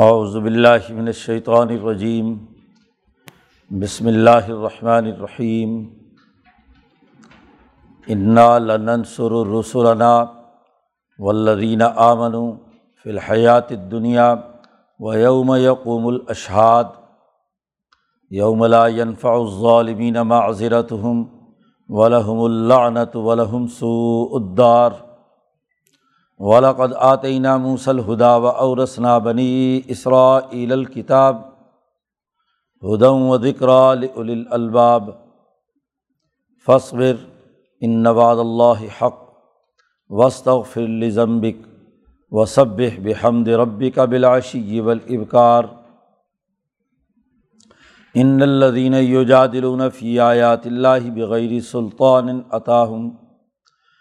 اعوذ باللہ من الشیطان الرجیم بسم اللہ الرحمن الرحیم انا لننصر رسولنا والذین آمنوا فی الحیات الدنیا و یوم یقوم الاشہاد یوم لا ينفع الظالمین معذرتهم ولہم اللعنة ولہم سوء الدار ولقد آتینہ موسل ہدا و اورسنا بنی اسرا الکتاب ہدم و ذکرا الباب فصبر ان نواد اللہ حق وصطفر ضمبک و بحمد ربی کا بلاشی ولابکار ان الدین یوجادلون فی آیات اللہ بغیر سلطان عطاہم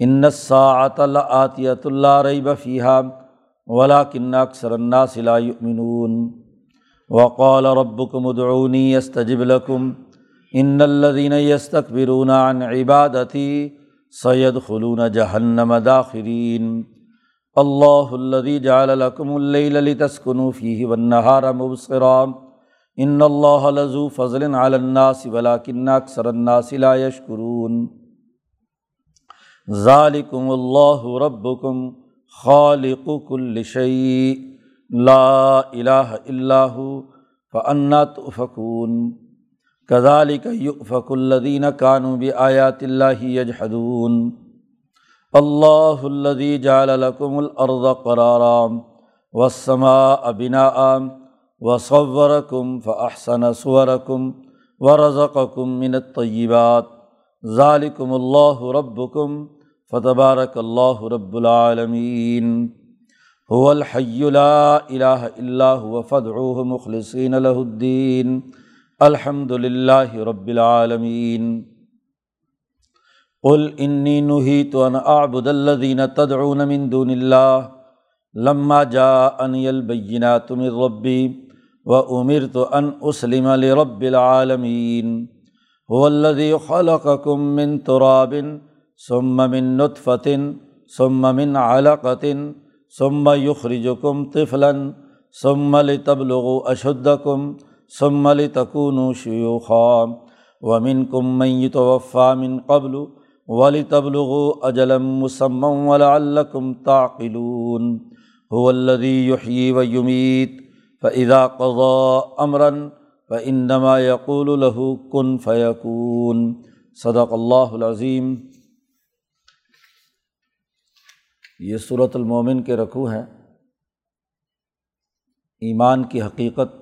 الارض اکبر من خلق الناس ولکن ولا المسيء قلی اللہ ریب اکثر الناس لا یؤمنون وقال ربکم ادعونی استجب لکم ان الذین یستکبرون عن عبادتی سیدخلون جہنم داخرین اللہ الذی جعل لکم اللیل لتسکنوا فیہ والنہار مبصرا ان اللہ لذو فضل علی الناس ولاکن اکثر الناس لا یشکرون ذالکم اللہ ربکم خالق کل شیء لا الہ الا هو فانا تؤفکون کذالک یؤفک الذین کانوا بآیات اللہ یجحدون اللہ الذی جعل لکم الارض قرارا والسماء بناء وصورکم فاحسن صورکم و رضقم منت طیبات ذالکم اللہ ربکم فتبارک اللہ رب العالمین هو الحی لا الہ الا هو فدعوه مخلصین له الدین الحمد للہ رب العالمین قل انی نہیت ان اعبد الذین تدعون من دون اللہ لما جاءنی البینات من ربی و عمر تو ان اسلم رب العالمین ولدی خلقکم من ترابن ثم من نطفتن ثم من علقتن ثم یخرجکم طفلا، ثم لتبلغوا اشدکم ثم لتکونوا شیوخا ومنکم من یتوفى من قبل ولتبلغوا اجلا مسمى ولعلکم تعقلون. هو الذي يحيي ويميت فعضا قضا امراً و انما یقول الہ کن فیقون صدق اللہ العظیم یہ صورت المومن کے رقوع ہیں. ایمان کی حقیقت،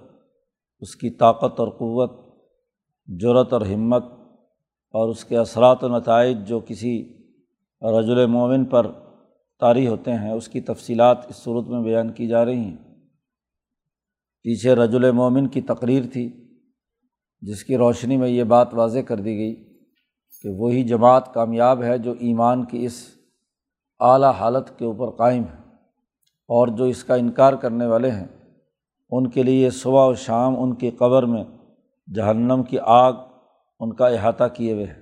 اس کی طاقت اور قوت جرت اور ہمت، اور اس کے اثرات و نتائج جو کسی رجل مومن پر طاری ہوتے ہیں، اس کی تفصیلات اس صورت میں بیان کی جا رہی ہیں۔ پیچھے رج مومن کی تقریر تھی جس کی روشنی میں یہ بات واضح کر دی گئی کہ وہی جماعت کامیاب ہے جو ایمان کی اس اعلیٰ حالت کے اوپر قائم ہے اور جو اس کا انکار کرنے والے ہیں، ان کے لیے صبح و شام ان کی قبر میں جہنم کی آگ ان کا احاطہ کیے ہوئے ہے۔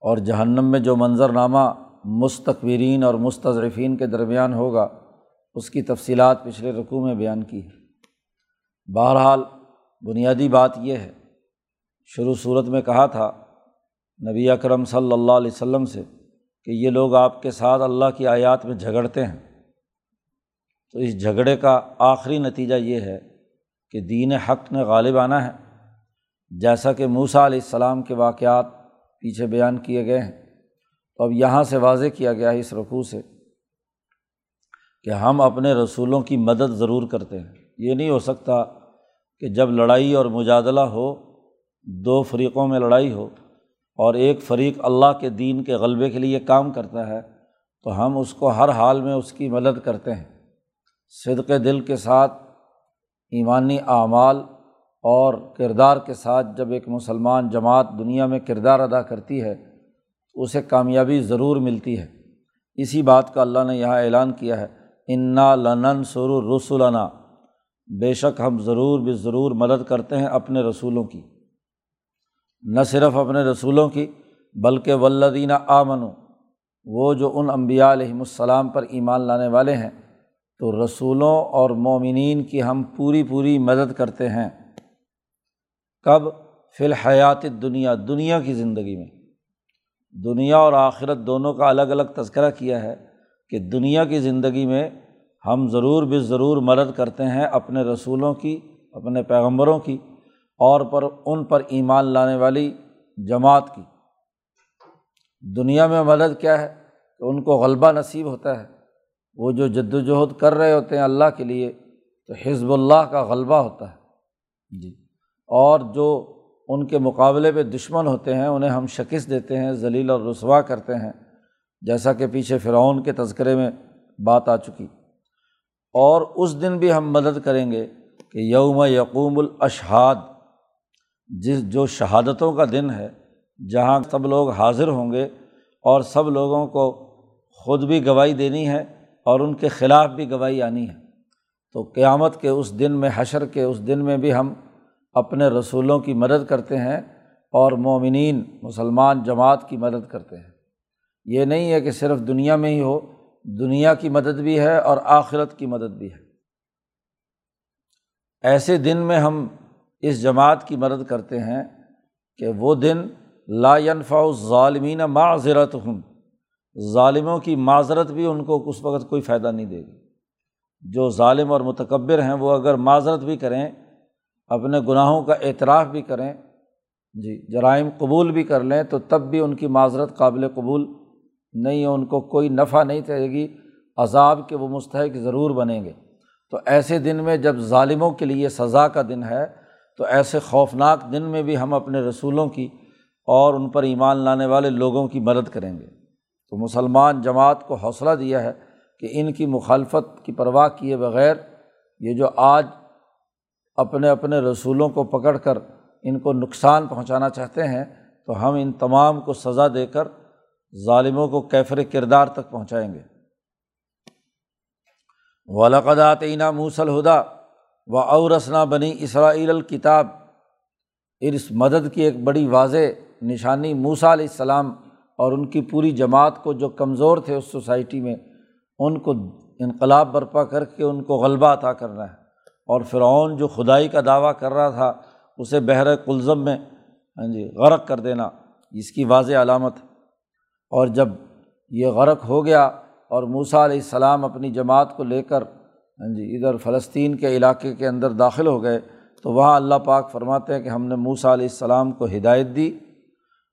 اور جہنم میں جو منظرنامہ مستقبرین اور مستظرفین کے درمیان ہوگا، اس کی تفصیلات پچھلے رقوع میں بیان کی ہے بہرحال بنیادی بات یہ ہے۔ شروع صورت میں کہا تھا نبی اکرم صلی اللہ علیہ وسلم سے کہ یہ لوگ آپ کے ساتھ اللہ کی آیات میں جھگڑتے ہیں۔ تو اس جھگڑے کا آخری نتیجہ یہ ہے کہ دین حق نے غالب آنا ہے۔ جیسا کہ موسا علیہ السلام کے واقعات پیچھے بیان کیے گئے ہیں۔ تو اب یہاں سے واضح کیا گیا ہے اس رقوع سے کہ ہم اپنے رسولوں کی مدد ضرور کرتے ہیں۔ یہ نہیں ہو سکتا کہ جب لڑائی اور مجادلہ ہو، دو فریقوں میں لڑائی ہو اور ایک فریق اللہ کے دین کے غلبے کے لیے کام کرتا ہے، تو ہم اس کو ہر حال میں اس کی مدد کرتے ہیں۔ صدق دل کے ساتھ، ایمانی اعمال اور کردار کے ساتھ جب ایک مسلمان جماعت دنیا میں کردار ادا کرتی ہے تو اسے کامیابی ضرور ملتی ہے۔ اسی بات کا اللہ نے یہاں اعلان کیا ہے۔ انا لنن سر رسولنا بے شک ہم ضرور بھی ضرور مدد کرتے ہیں اپنے رسولوں کی۔ نہ صرف اپنے رسولوں کی، بلکہ ولدینہ آمن وہ جو ان امبیا علیہم السلام پر ایمان لانے والے ہیں، تو رسولوں اور مومنین کی ہم پوری پوری مدد کرتے ہیں۔ کب؟ فی الحیات دنیا دنیا کی زندگی میں۔ دنیا اور آخرت دونوں کا الگ الگ تذکرہ کیا ہے کہ دنیا کی زندگی میں ہم ضرور بھی ضرور مدد کرتے ہیں اپنے رسولوں کی، اپنے پیغمبروں کی اور پر، ان پر ایمان لانے والی جماعت کی۔ دنیا میں مدد کیا ہے؟ کہ ان کو غلبہ نصیب ہوتا ہے۔ وہ جو جد وجہد کر رہے ہوتے ہیں اللہ کے لیے، تو حزب اللہ کا غلبہ ہوتا ہے۔ جی۔ اور جو ان کے مقابلے پہ دشمن ہوتے ہیں، انہیں ہم شکست دیتے ہیں، ذلیل اور رسوا کرتے ہیں۔ جیسا کہ پیچھے فرعون کے تذکرے میں بات آ چکی۔ اور اس دن بھی ہم مدد کریں گے کہ یوم یقوم الاشہاد، جس جو شہادتوں کا دن ہے، جہاں سب لوگ حاضر ہوں گے اور سب لوگوں کو خود بھی گواہی دینی ہے اور ان کے خلاف بھی گواہی آنی ہے۔ تو قیامت کے اس دن میں، حشر کے اس دن میں بھی ہم اپنے رسولوں کی مدد کرتے ہیں اور مومنین، مسلمان جماعت کی مدد کرتے ہیں۔ یہ نہیں ہے کہ صرف دنیا میں ہی ہو دنیا کی مدد بھی ہے اور آخرت کی مدد بھی ہے۔ ایسے دن میں ہم اس جماعت کی مدد کرتے ہیں کہ وہ دن لا ينفع ظالمین معذرت ہوں ظالموں کی معذرت بھی ان کو اس وقت کوئی فائدہ نہیں دے گی۔ جو ظالم اور متکبر ہیں وہ اگر معذرت بھی کریں، اپنے گناہوں کا اعتراف بھی کریں جی جرائم قبول بھی کر لیں، تو تب بھی ان کی معذرت قابل قبول نہیں، ان کو کوئی نفع نہیں رہے گی، عذاب کے وہ مستحق ضرور بنیں گے۔ تو ایسے دن میں جب ظالموں کے لیے سزا کا دن ہے، تو ایسے خوفناک دن میں بھی ہم اپنے رسولوں کی اور ان پر ایمان لانے والے لوگوں کی مدد کریں گے۔ تو مسلمان جماعت کو حوصلہ دیا ہے کہ ان کی مخالفت کی پرواہ کیے بغیر یہ جو آج اپنے اپنے رسولوں کو پکڑ کر ان کو نقصان پہنچانا چاہتے ہیں، تو ہم ان تمام کو سزا دے کر ظالموں کو کیفر کردار تک پہنچائیں گے۔ ولقدات عینہ موسل ہدا و اورسنا بنی اسرائیل الکتاب اس مدد کی ایک بڑی واضح نشانی موسا علیہ السلام اور ان کی پوری جماعت کو جو کمزور تھے اس سوسائٹی میں، ان کو انقلاب برپا کر کے ان کو غلبہ عطا کرنا ہے۔ اور فرعون جو خدائی کا دعویٰ کر رہا تھا، اسے بحر کلزم میں ہاں جی غرق کر دینا، اس کی واضح علامت اور جب یہ غرق ہو گیا اور موسا علیہ السلام اپنی جماعت کو لے کر ہاں جی ادھر فلسطین کے علاقے کے اندر داخل ہو گئے، تو وہاں اللہ پاک فرماتے ہیں کہ ہم نے موسا علیہ السلام کو ہدایت دی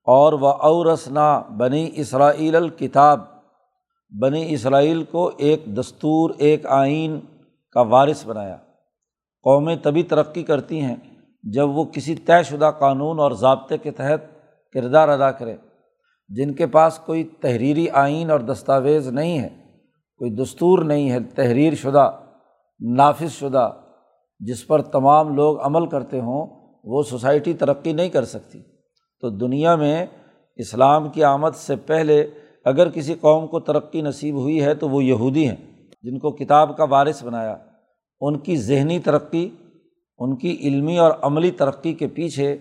اور وہ اورسنا بنی اسرائیل الکتاب بنی اسرائیل کو ایک دستور، ایک آئین کا وارث بنایا۔ قومیں تبھی ترقی کرتی ہیں جب وہ کسی طے شدہ قانون اور ضابطے کے تحت کردار ادا کرے۔ جن کے پاس کوئی تحریری آئین اور دستاویز نہیں ہے، کوئی دستور نہیں ہے، تحریر شدہ، نافذ شدہ، جس پر تمام لوگ عمل کرتے ہوں، وہ سوسائٹی ترقی نہیں کر سکتی۔ تو دنیا میں اسلام کی آمد سے پہلے اگر کسی قوم کو ترقی نصیب ہوئی ہے تو وہ یہودی ہیں، جن کو کتاب کا وارث بنایا۔ ان کی ذہنی ترقی، ان کی علمی اور عملی ترقی کے پیچھے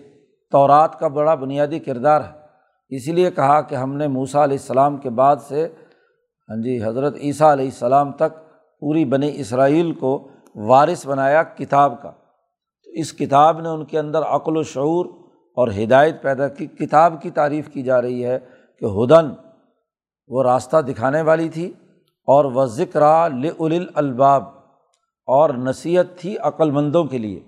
تورات کا بڑا بنیادی کردار ہے۔ اسی لیے کہا کہ ہم نے موسا علیہ السلام کے بعد سے ہاں جی حضرت عیسیٰ علیہ السلام تک پوری بنی اسرائیل کو وارث بنایا کتاب کا۔ تو اس کتاب نے ان کے اندر عقل و شعور اور ہدایت پیدا کی۔ کتاب کی تعریف کی جا رہی ہے کہ ہدن وہ راستہ دکھانے والی تھی اور وہ ذکر الباب اور نصیحت تھی عقل مندوں کے لیے۔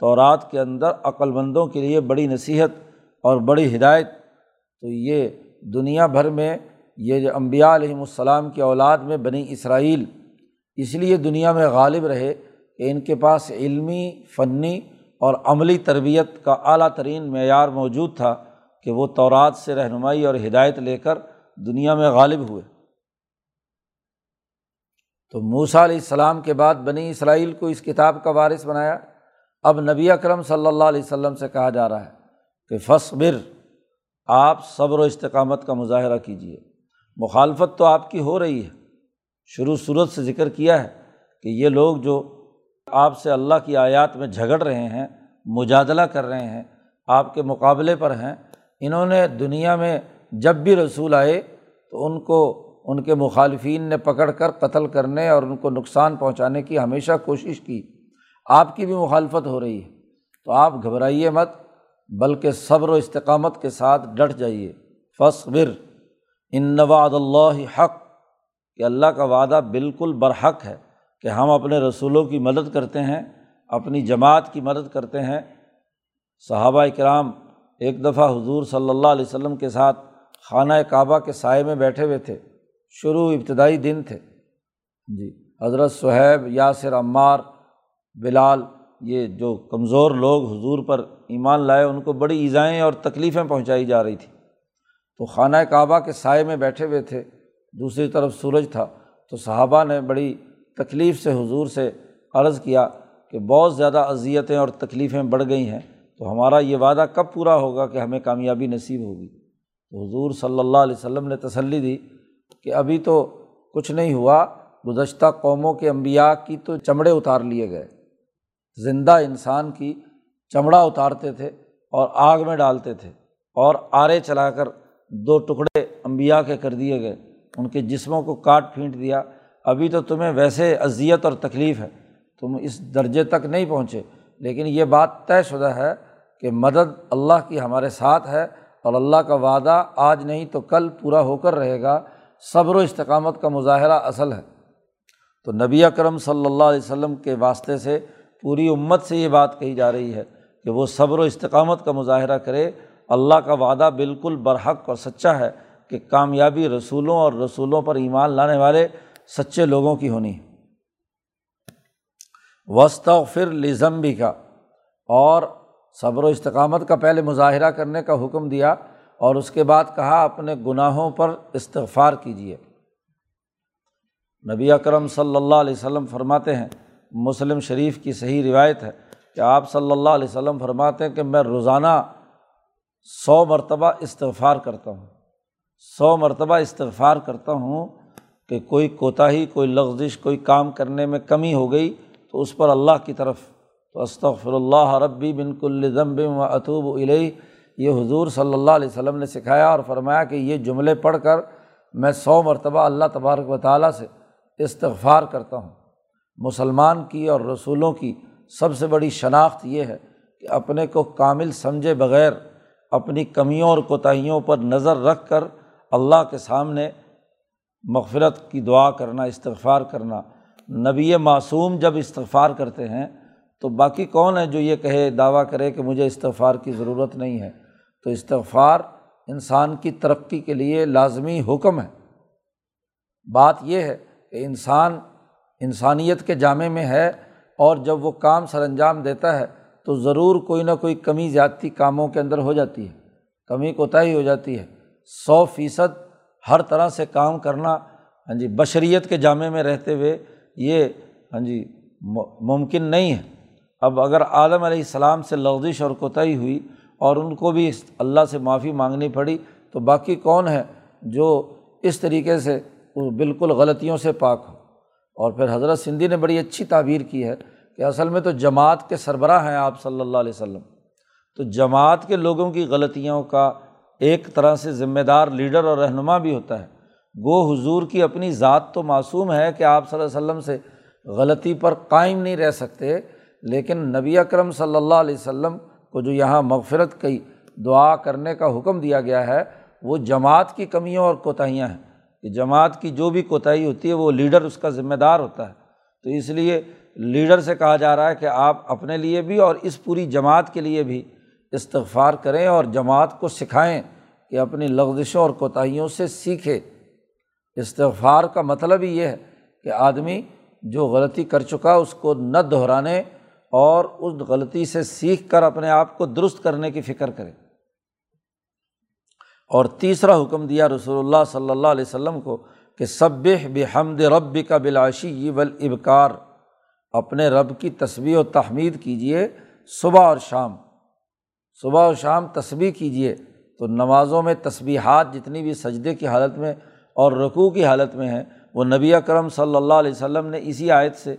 تو رات کے اندر عقل مندوں کے لیے بڑی نصیحت اور بڑی ہدایت تو یہ دنیا بھر میں یہ جو امبیا علیہم السلام کی اولاد میں بنی اسرائیل اس لیے دنیا میں غالب رہے کہ ان کے پاس علمی، فنی اور عملی تربیت کا اعلیٰ ترین معیار موجود تھا کہ وہ تورات سے رہنمائی اور ہدایت لے کر دنیا میں غالب ہوئے۔ تو موسا علیہ السلام کے بعد بنی اسرائیل کو اس کتاب کا وارث بنایا۔ اب نبی اکرم صلی اللہ علیہ وسلم سے کہا جا رہا ہے کہ فصبر آپ صبر و استقامت کا مظاہرہ کیجیے مخالفت تو آپ کی ہو رہی ہے۔ شروع صورت سے ذکر کیا ہے کہ یہ لوگ جو آپ سے اللہ کی آیات میں جھگڑ رہے ہیں، مجادلہ کر رہے ہیں، آپ کے مقابلے پر ہیں، انہوں نے دنیا میں جب بھی رسول آئے تو ان کو، ان کے مخالفین نے پکڑ کر قتل کرنے اور ان کو نقصان پہنچانے کی ہمیشہ کوشش کی۔ آپ کی بھی مخالفت ہو رہی ہے۔ تو آپ گھبرائیے مت۔ بلکہ صبر و استقامت کے ساتھ ڈٹ جائیے۔ فصبر ان نواد اللہ حق، کہ اللہ کا وعدہ بالکل برحق ہے کہ ہم اپنے رسولوں کی مدد کرتے ہیں، اپنی جماعت کی مدد کرتے ہیں۔ صحابہ کرام ایک دفعہ حضور صلی اللہ علیہ وسلم کے ساتھ خانہ کعبہ کے سائے میں بیٹھے ہوئے تھے۔ شروع ابتدائی دن تھے۔ جی حضرت صہیب یاسر، عمار، بلال یہ جو کمزور لوگ حضور پر ایمان لائے، ان کو بڑی ایزائیں اور تکلیفیں پہنچائی جا رہی تھیں تو خانہ کعبہ کے سائے میں بیٹھے ہوئے تھے، دوسری طرف سورج تھا۔ تو صحابہ نے بڑی تکلیف سے حضور سے عرض کیا کہ بہت زیادہ اذیتیں اور تکلیفیں بڑھ گئی ہیں۔ تو ہمارا یہ وعدہ کب پورا ہوگا کہ ہمیں کامیابی نصیب ہوگی؟ تو حضور صلی اللہ علیہ وسلم نے تسلی دی کہ ابھی تو کچھ نہیں ہوا، گزشتہ قوموں کے انبیاء کی تو چمڑے اتار لیے گئے۔ زندہ انسان کی چمڑا اتارتے تھے اور آگ میں ڈالتے تھے اور آرے چلا کر دو ٹکڑے امبیا کے کر دیے گئے۔ ان کے جسموں کو کاٹ پھینٹ دیا۔ ابھی تو تمہیں ویسے اذیت اور تکلیف ہے۔ تم اس درجے تک نہیں پہنچے۔ لیکن یہ بات طے شدہ ہے کہ مدد اللہ کی ہمارے ساتھ ہے اور اللہ کا وعدہ آج نہیں تو کل پورا ہو کر رہے گا۔ صبر و استقامت کا مظاہرہ اصل ہے۔ تو نبی اکرم صلی اللہ علیہ وسلم کے واسطے سے پوری امت سے یہ بات کہی جا رہی ہے کہ وہ صبر و استقامت کا مظاہرہ کرے۔ اللہ کا وعدہ بالکل برحق اور سچا ہے کہ کامیابی رسولوں اور رسولوں پر ایمان لانے والے سچے لوگوں کی ہونی وسط و پھر لزم بھی کا اور صبر و استقامت کا پہلے مظاہرہ کرنے کا حکم دیا اور اس کے بعد کہا، اپنے گناہوں پر استغفار کیجیے نبی اکرم صلی اللہ علیہ وسلم فرماتے ہیں مسلم شریف کی صحیح روایت ہے کہ آپ صلی اللہ علیہ وسلم فرماتے ہیں کہ میں روزانہ سو مرتبہ استغفار کرتا ہوں، سو مرتبہ استغفار کرتا ہوں کہ کوئی کوتاہی، کوئی لغزش، کوئی کام کرنے میں کمی ہو گئی تو اس پر اللہ کی طرف تو استغفر اللہ ربی بن کل ضمب و اطوب علیہ یہ حضور صلی اللہ علیہ وسلم نے سکھایا اور فرمایا کہ یہ جملے پڑھ کر میں سو مرتبہ اللہ تبارک و تعالیٰ سے استغفار کرتا ہوں۔ مسلمان کی اور رسولوں کی سب سے بڑی شناخت یہ ہے کہ اپنے کو کامل سمجھے بغیر اپنی کمیوں اور کوتاہیوں پر نظر رکھ کر اللہ کے سامنے مغفرت کی دعا کرنا، استغفار کرنا۔ نبی معصوم جب استغفار کرتے ہیں تو باقی کون ہے جو یہ کہے، دعویٰ کرے کہ مجھے استغفار کی ضرورت نہیں ہے؟ تو استغفار انسان کی ترقی کے لیے لازمی حکم ہے۔ بات یہ ہے کہ انسان انسانیت کے جامع میں ہے اور جب وہ کام سر انجام دیتا ہے تو ضرور کوئی نہ کوئی کمی زیادتی کاموں کے اندر ہو جاتی ہے۔ کمی کوتاہی ہو جاتی ہے۔ سو فیصد ہر طرح سے کام کرنا ہاں جی بشریت کے جامع میں رہتے ہوئے یہ ہاں جی ممکن نہیں ہے۔ اب اگر عالم علیہ السلام سے لغزش اور کوتاہی ہوئی اور ان کو بھی اللہ سے معافی مانگنی پڑی تو باقی کون ہے جو اس طریقے سے بالکل غلطیوں سے پاک ہو؟ اور پھر حضرت سندھی نے بڑی اچھی تعبیر کی ہے کہ اصل میں تو جماعت کے سربراہ ہیں آپ صلی اللہ علیہ وسلم۔ تو جماعت کے لوگوں کی غلطیوں کا ایک طرح سے ذمہ دار لیڈر اور رہنما بھی ہوتا ہے۔ گو حضور کی اپنی ذات تو معصوم ہے کہ آپ صلی اللہ علیہ وسلم سے غلطی پر قائم نہیں رہ سکتے، لیکن نبی اکرم صلی اللہ علیہ وسلم کو جو یہاں مغفرت کی دعا کرنے کا حکم دیا گیا ہے، وہ جماعت کی کمیوں اور کوتاہیاں ہیں۔ کہ جماعت کی جو بھی کوتاہی ہوتی ہے وہ لیڈر اس کا ذمہ دار ہوتا ہے۔ تو اس لیے لیڈر سے کہا جا رہا ہے کہ آپ اپنے لیے بھی اور اس پوری جماعت کے لیے بھی استغفار کریں اور جماعت کو سکھائیں کہ اپنی لغزشوں اور کوتاہیوں سے سیکھے۔ استغفار کا مطلب ہی یہ ہے کہ آدمی جو غلطی کر چکا اس کو نہ دہرانے اور اس غلطی سے سیکھ کر اپنے آپ کو درست کرنے کی فکر کرے۔ اور تیسرا حکم دیا رسول اللہ صلی اللہ علیہ وسلم کو کہ سب بحمد رب کا بلاشی و ابکار اپنے رب کی تصویر و تحمید کیجیے صبح اور شام۔ صبح و شام تصویر کیجیے تو نمازوں میں تصبیحات جتنی بھی سجدے کی حالت میں اور رقوع کی حالت میں ہیں، وہ نبی اکرم صلی اللہ علیہ وسلم نے اسی آیت سے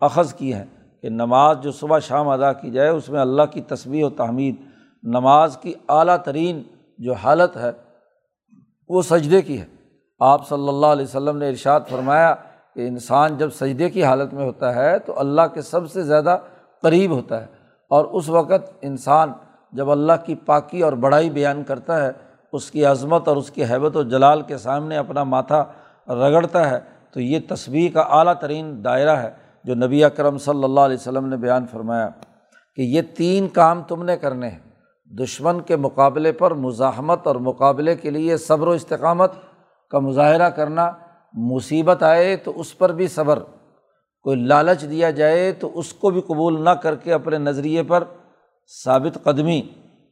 اخذ کی ہے کہ نماز جو صبح شام ادا کی جائے، اس میں اللہ کی تصویر و تحمید، نماز کی اعلیٰ ترین جو حالت ہے، وہ سجدے کی ہے۔ آپ صلی اللہ علیہ وسلم نے ارشاد فرمایا کہ انسان جب سجدے کی حالت میں ہوتا ہے تو اللہ کے سب سے زیادہ قریب ہوتا ہے۔ اور اس وقت انسان جب اللہ کی پاکی اور بڑائی بیان کرتا ہے، اس کی عظمت اور اس کی حیبت و جلال کے سامنے اپنا ماتھا رگڑتا ہے، تو یہ تصویر کا اعلیٰ ترین دائرہ ہے جو نبی اکرم صلی اللہ علیہ وسلم نے بیان فرمایا کہ یہ تین کام تم نے کرنے ہیں۔ دشمن کے مقابلے پر مزاحمت اور مقابلے کے لیے صبر و استقامت کا مظاہرہ کرنا مصیبت آئے تو اس پر بھی صبر، کوئی لالچ دیا جائے تو اس کو بھی قبول نہ کر کے اپنے نظریے پر ثابت قدمی۔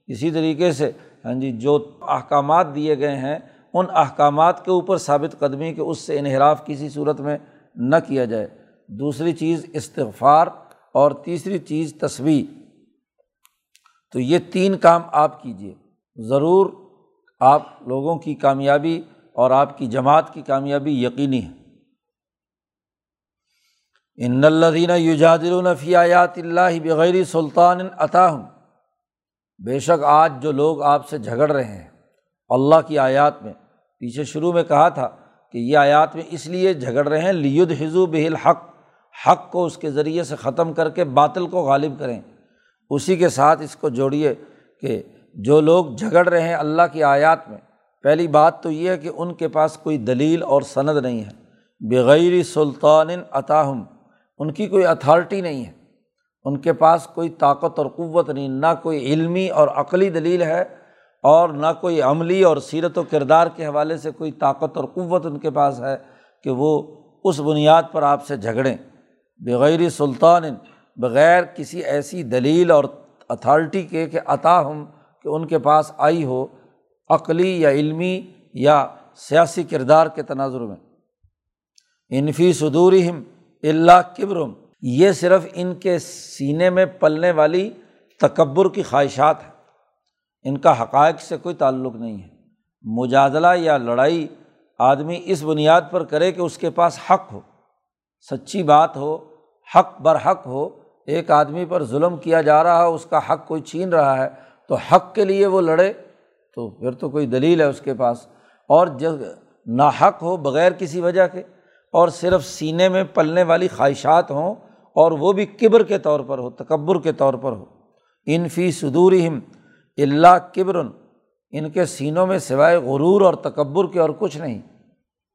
اسی طریقے سے ہاں جی جو احکامات دیے گئے ہیں، ان احکامات کے اوپر ثابت قدمی کہ اس سے انحراف کسی صورت میں نہ کیا جائے۔ دوسری چیز، استغفار اور تیسری چیز تصویر تو یہ تین کام آپ کیجیے ضرور آپ لوگوں کی کامیابی اور آپ کی جماعت کی کامیابی یقینی ہے۔ ان الدین یوجادل آیات اللہ بغیر سلطان عطا ہوں بے شک آج جو لوگ آپ سے جھگڑ رہے ہیں، اللہ کی آیات میں، پیچھے شروع میں کہا تھا کہ یہ آیات میں اس لیے جھگڑ رہے ہیں لید حضو بہل حق حق کو اس کے ذریعے سے ختم کر کے باطل کو غالب کریں۔ اسی کے ساتھ اس کو جوڑیے کہ جو لوگ جھگڑ رہے ہیں اللہ کی آیات میں، پہلی بات تو یہ ہے کہ ان کے پاس کوئی دلیل اور سند نہیں ہے۔ بغیر سلطان عطاہم ان کی کوئی اتھارٹی نہیں ہے۔ ان کے پاس کوئی طاقت اور قوت نہیں، نہ کوئی علمی اور عقلی دلیل ہے اور نہ کوئی عملی اور سیرت و کردار کے حوالے سے کوئی طاقت اور قوت ان کے پاس ہے کہ وہ اس بنیاد پر آپ سے جھگڑیں۔ بغیر سلطان بغیر کسی ایسی دلیل اور اتھارٹی کے کہ عطا ہم کہ ان کے پاس آئی ہو، عقلی یا علمی یا سیاسی کردار کے تناظر میں۔ انفی صدورہم اللہ کبرم یہ صرف ان کے سینے میں پلنے والی تکبر کی خواہشات ہے ان کا حقائق سے کوئی تعلق نہیں ہے۔ مجادلہ یا لڑائی آدمی اس بنیاد پر کرے کہ اس کے پاس حق ہو۔ سچی بات ہو، حق بر حق ہو ایک آدمی پر ظلم کیا جا رہا ہو اس کا حق کوئی چھین رہا ہے، تو حق کے لیے وہ لڑے، تو پھر تو کوئی دلیل ہے اس کے پاس۔ اور جب ناحق ہو بغیر کسی وجہ کے، اور صرف سینے میں پلنے والی خواہشات ہوں، اور وہ بھی کبر کے طور پر ہو، تکبر کے طور پر ہو۔ انفی صدور اللہ کبر ان کے سینوں میں سوائے غرور اور تکبر کے اور کچھ نہیں،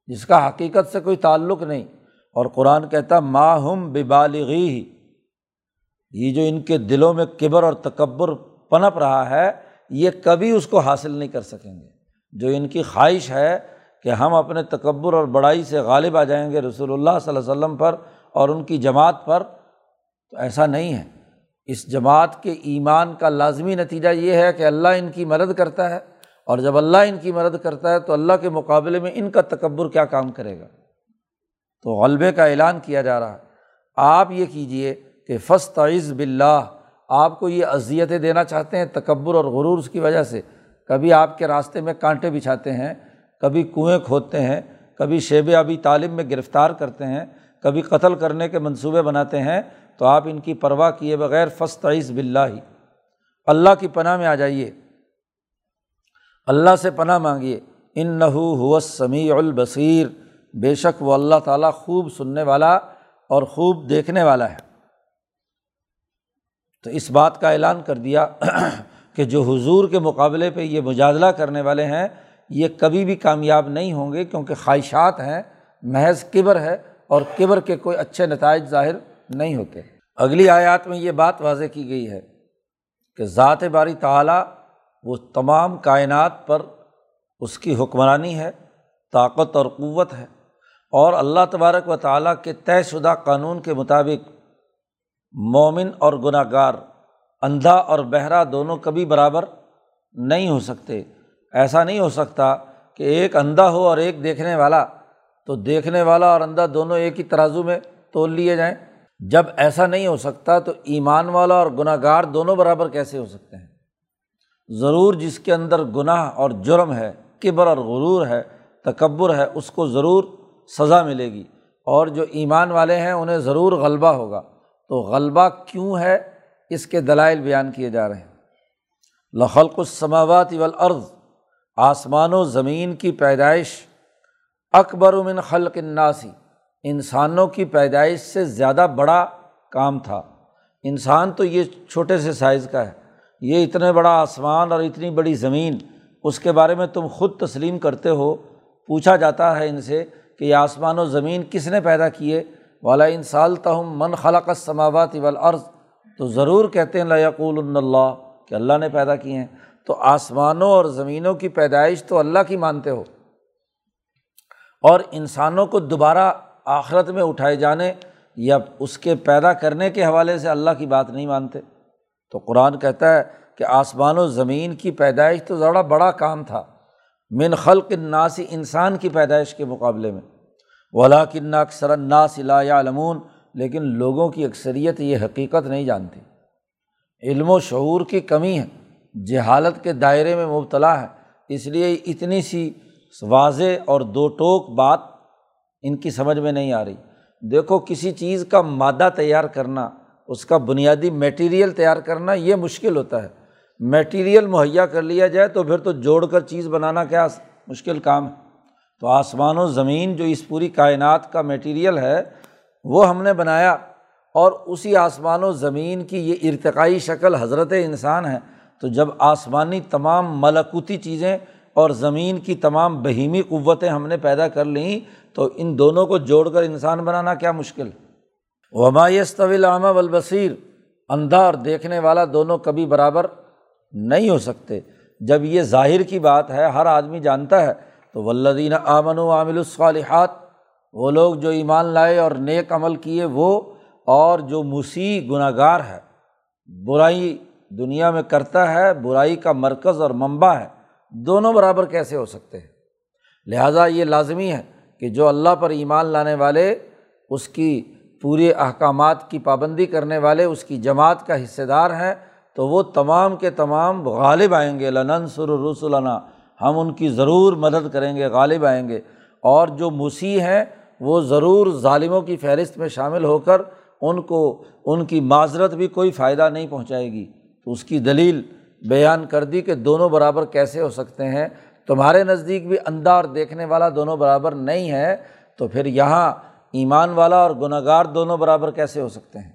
جس کا حقیقت سے کوئی تعلق نہیں۔ اور قرآن کہتا ماہم ببالغی ہی یہ جو ان کے دلوں میں کبر اور تکبر پنپ رہا ہے، یہ کبھی اس کو حاصل نہیں کر سکیں گے۔ جو ان کی خواہش ہے کہ ہم اپنے تکبر اور بڑائی سے غالب آ جائیں گے رسول اللہ صلی اللہ علیہ وسلم پر اور ان کی جماعت پر، تو ایسا نہیں ہے۔ اس جماعت کے ایمان کا لازمی نتیجہ یہ ہے کہ اللہ ان کی مدد کرتا ہے۔ اور جب اللہ ان کی مدد کرتا ہے، تو اللہ کے مقابلے میں ان کا تکبر کیا کام کرے گا۔ تو غلبے کا اعلان کیا جا رہا ہے۔ آپ یہ کیجیے کہ فسط عز بلّہ آپ کو یہ اذیتیں دینا چاہتے ہیں تکبر اور غرور اس کی وجہ سے۔ کبھی آپ کے راستے میں کانٹے بچھاتے ہیں، کبھی کنویں کھودتے ہیں، کبھی شیب ابھی تعلیم میں گرفتار کرتے ہیں، کبھی قتل کرنے کے منصوبے بناتے ہیں، تو آپ ان کی پرواہ کیے بغیر فسط عز بلّہ ہی اللہ کی پناہ میں آ جائیے۔ اللہ سے پناہ مانگیے۔ ان نحو حوث سمیع البصیر۔ بے شک وہ اللہ تعالیٰ خوب سننے والا اور خوب دیکھنے والا ہے۔ تو اس بات کا اعلان کر دیا کہ جو حضور کے مقابلے پہ یہ مجادلہ کرنے والے ہیں، یہ کبھی بھی کامیاب نہیں ہوں گے کیونکہ خواہشات ہیں، محض کبر ہے اور کبر کے کوئی اچھے نتائج ظاہر نہیں ہوتے۔ اگلی آیات میں یہ بات واضح کی گئی ہے کہ ذات باری تعلیٰ وہ تمام کائنات پر اس کی حکمرانی ہے، طاقت اور قوت ہے اور اللہ تبارک و تعالیٰ کے طے شدہ قانون کے مطابق مومن اور گناہ گار اندھا اور بہرا دونوں کبھی برابر نہیں ہو سکتے۔ ایسا نہیں ہو سکتا کہ ایک اندھا ہو اور ایک دیکھنے والا۔ تو دیکھنے والا اور اندھا دونوں ایک ہی ترازو میں تول لیے جائیں۔ جب ایسا نہیں ہو سکتا تو ایمان والا اور گناہ گار دونوں برابر کیسے ہو سکتے ہیں؟ ضرور جس کے اندر گناہ اور جرم ہے، کبر اور غرور ہے، تکبر ہے، اس کو ضرور سزا ملے گی۔ اور جو ایمان والے ہیں، انہیں ضرور غلبہ ہوگا۔ تو غلبہ کیوں ہے؟ اس کے دلائل بیان کیے جا رہے ہیں۔ لخلق السماوات والارض، آسمان و زمین کی پیدائش، اکبر من خلق الناسی انسانوں کی پیدائش سے زیادہ بڑا کام تھا۔ انسان تو یہ چھوٹے سے سائز کا ہے۔ یہ اتنے بڑا آسمان اور اتنی بڑی زمین، اس کے بارے میں تم خود تسلیم کرتے ہو۔ پوچھا جاتا ہے ان سے کہ یہ آسمان و زمین کس نے پیدا کیے؟ والا ان سال تہم من خلق سماوات والارض، تو ضرور کہتے ہیں لقول اللہ، کہ اللہ نے پیدا کیے ہیں۔ تو آسمانوں اور زمینوں کی پیدائش تو اللہ کی مانتے ہو۔ اور انسانوں کو دوبارہ آخرت میں اٹھائے جانے یا اس کے پیدا کرنے کے حوالے سے اللہ کی بات نہیں مانتے۔ تو قرآن کہتا ہے کہ آسمان و زمین کی پیدائش تو ذرا بڑا کام تھا۔ من خلق ناسی انسان کی پیدائش کے مقابلے میں۔ ولا کن اکثر ناس لا علمون لیکن لوگوں کی اکثریت یہ حقیقت نہیں جانتی علم و شعور کی کمی ہے، جہالت کے دائرے میں مبتلا ہے، اس لیے اتنی سی واضح اور دو ٹوک بات ان کی سمجھ میں نہیں آ رہی۔ دیکھو، کسی چیز کا مادہ تیار کرنا، اس کا بنیادی میٹیریل تیار کرنا، یہ مشکل ہوتا ہے۔ میٹیریل مہیا کر لیا جائے تو پھر تو جوڑ کر چیز بنانا کیا مشکل کام ہے۔ تو آسمان و زمین جو اس پوری کائنات کا میٹیریل ہے، وہ ہم نے بنایا اور اسی آسمان و زمین کی یہ ارتقائی شکل حضرت انسان ہے۔ تو جب آسمانی تمام ملکوتی چیزیں اور زمین کی تمام بہیمی قوتیں ہم نے پیدا کر لیں، تو ان دونوں کو جوڑ کر انسان بنانا کیا مشکل۔ ومایس طویل عامہ والبصیر اندھا اور دیکھنے والا دونوں کبھی برابر نہیں ہو سکتے۔ جب یہ ظاہر کی بات ہے، ہر آدمی جانتا ہے تو ولدین آمن و عامل الصالحات، وہ لوگ جو ایمان لائے اور نیک عمل کیے، وہ اور جو مسیح گناہ گار ہے، برائی دنیا میں کرتا ہے، برائی کا مرکز اور منبع ہے، دونوں برابر کیسے ہو سکتے ہیں؟ لہٰذا یہ لازمی ہے کہ جو اللہ پر ایمان لانے والے، اس کی پورے احکامات کی پابندی کرنے والے، اس کی جماعت کا حصے دار ہیں، تو وہ تمام کے تمام غالب آئیں گے لنن سر رسولنا ہم ان کی ضرور مدد کریں گے، غالب آئیں گے۔ اور جو مسیح ہیں، وہ ضرور ظالموں کی فہرست میں شامل ہو کر ان کو، ان کی معذرت بھی کوئی فائدہ نہیں پہنچائے گی۔ تو اس کی دلیل بیان کر دی کہ دونوں برابر کیسے ہو سکتے ہیں۔ تمہارے نزدیک بھی اندھا اور دیکھنے والا دونوں برابر نہیں ہے، تو پھر یہاں ایمان والا اور گناہ گار دونوں برابر کیسے ہو سکتے ہیں؟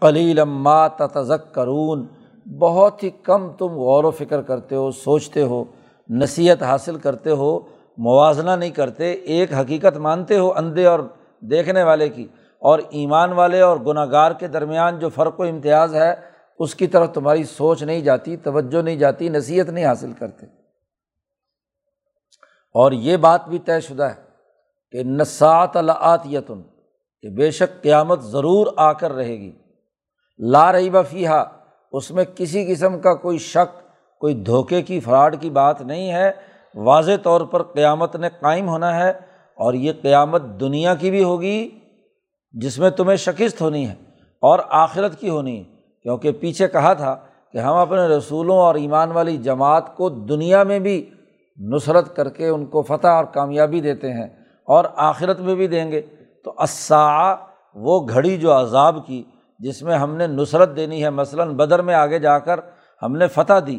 قلیل ما تتذک کرون بہت ہی کم تم غور و فکر کرتے ہو، سوچتے ہو، نصیحت حاصل کرتے ہو، موازنہ نہیں کرتے، ایک حقیقت مانتے ہو اندھے اور دیکھنے والے کی، اور ایمان والے اور گناہ گار کے درمیان جو فرق و امتیاز ہے، اس کی طرف تمہاری سوچ نہیں جاتی، توجہ نہیں جاتی، نصیحت نہیں حاصل کرتے۔ اور یہ بات بھی طے شدہ ہے کہ نسات العت یتن کہ بے شک قیامت ضرور آ کر رہے گی۔ لا رہی بفیہ اس میں کسی قسم کا کوئی شک، کوئی دھوکے کی، فراڈ کی بات نہیں ہے۔ واضح طور پر قیامت نے قائم ہونا ہے اور یہ قیامت دنیا کی بھی ہوگی، جس میں تمہیں شکست ہونی ہے اور آخرت کی ہونی ہے۔ کیونکہ پیچھے کہا تھا کہ ہم اپنے رسولوں اور ایمان والی جماعت کو دنیا میں بھی نصرت کر کے ان کو فتح اور کامیابی دیتے ہیں اور آخرت میں بھی دیں گے۔ تو اسا وہ گھڑی جو عذاب کی جس میں ہم نے نصرت دینی ہے، مثلاً بدر میں آگے جا کر ہم نے فتح دی،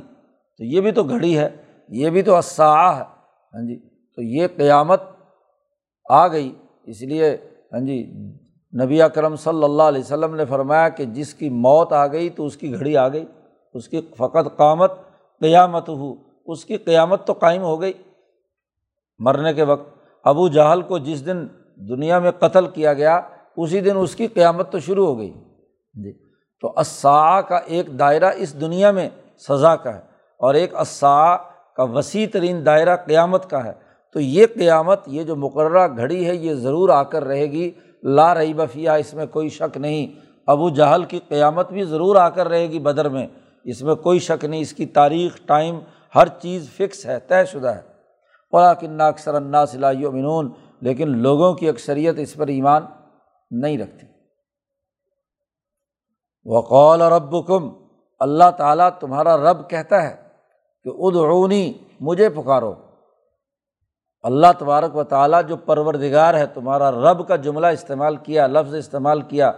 تو یہ بھی تو گھڑی ہے، یہ بھی تو اسا ہے۔ ہاں جی تو یہ قیامت آ گئی۔ اس لیے ہاں جی نبی اکرم صلی اللہ علیہ وسلم نے فرمایا کہ جس کی موت آ گئی تو اس کی گھڑی آ گئی، اس کی فقط قامت قیامت ہو اس کی قیامت تو قائم ہو گئی۔ مرنے کے وقت ابو جہل کو جس دن دنیا میں قتل کیا گیا، اسی دن اس کی قیامت تو شروع ہو گئی۔ جی۔ تو اسا کا ایک دائرہ اس دنیا میں سزا کا ہے اور ایک اسا کا وسیع ترین دائرہ قیامت کا ہے۔ تو یہ قیامت، یہ جو مقررہ گھڑی ہے، یہ ضرور آ کر رہے گی۔ لا رہی بفیہ اس میں کوئی شک نہیں۔ ابو جہل کی قیامت بھی ضرور آ کر رہے گی بدر میں۔ اس میں کوئی شک نہیں، اس کی تاریخ، ٹائم، ہر چیز فکس ہے، طے شدہ ہے۔ قرآن اکثر اللہ صلاح منون لیکن لوگوں کی اکثریت اس پر ایمان نہیں رکھتی۔ وقول رب کم اللہ تعالیٰ تمہارا رب کہتا ہے کہ ادعونی، مجھے پکارو۔ اللہ تبارک و تعالیٰ جو پروردگار ہے، تمہارا رب کا جملہ استعمال کیا، لفظ استعمال کیا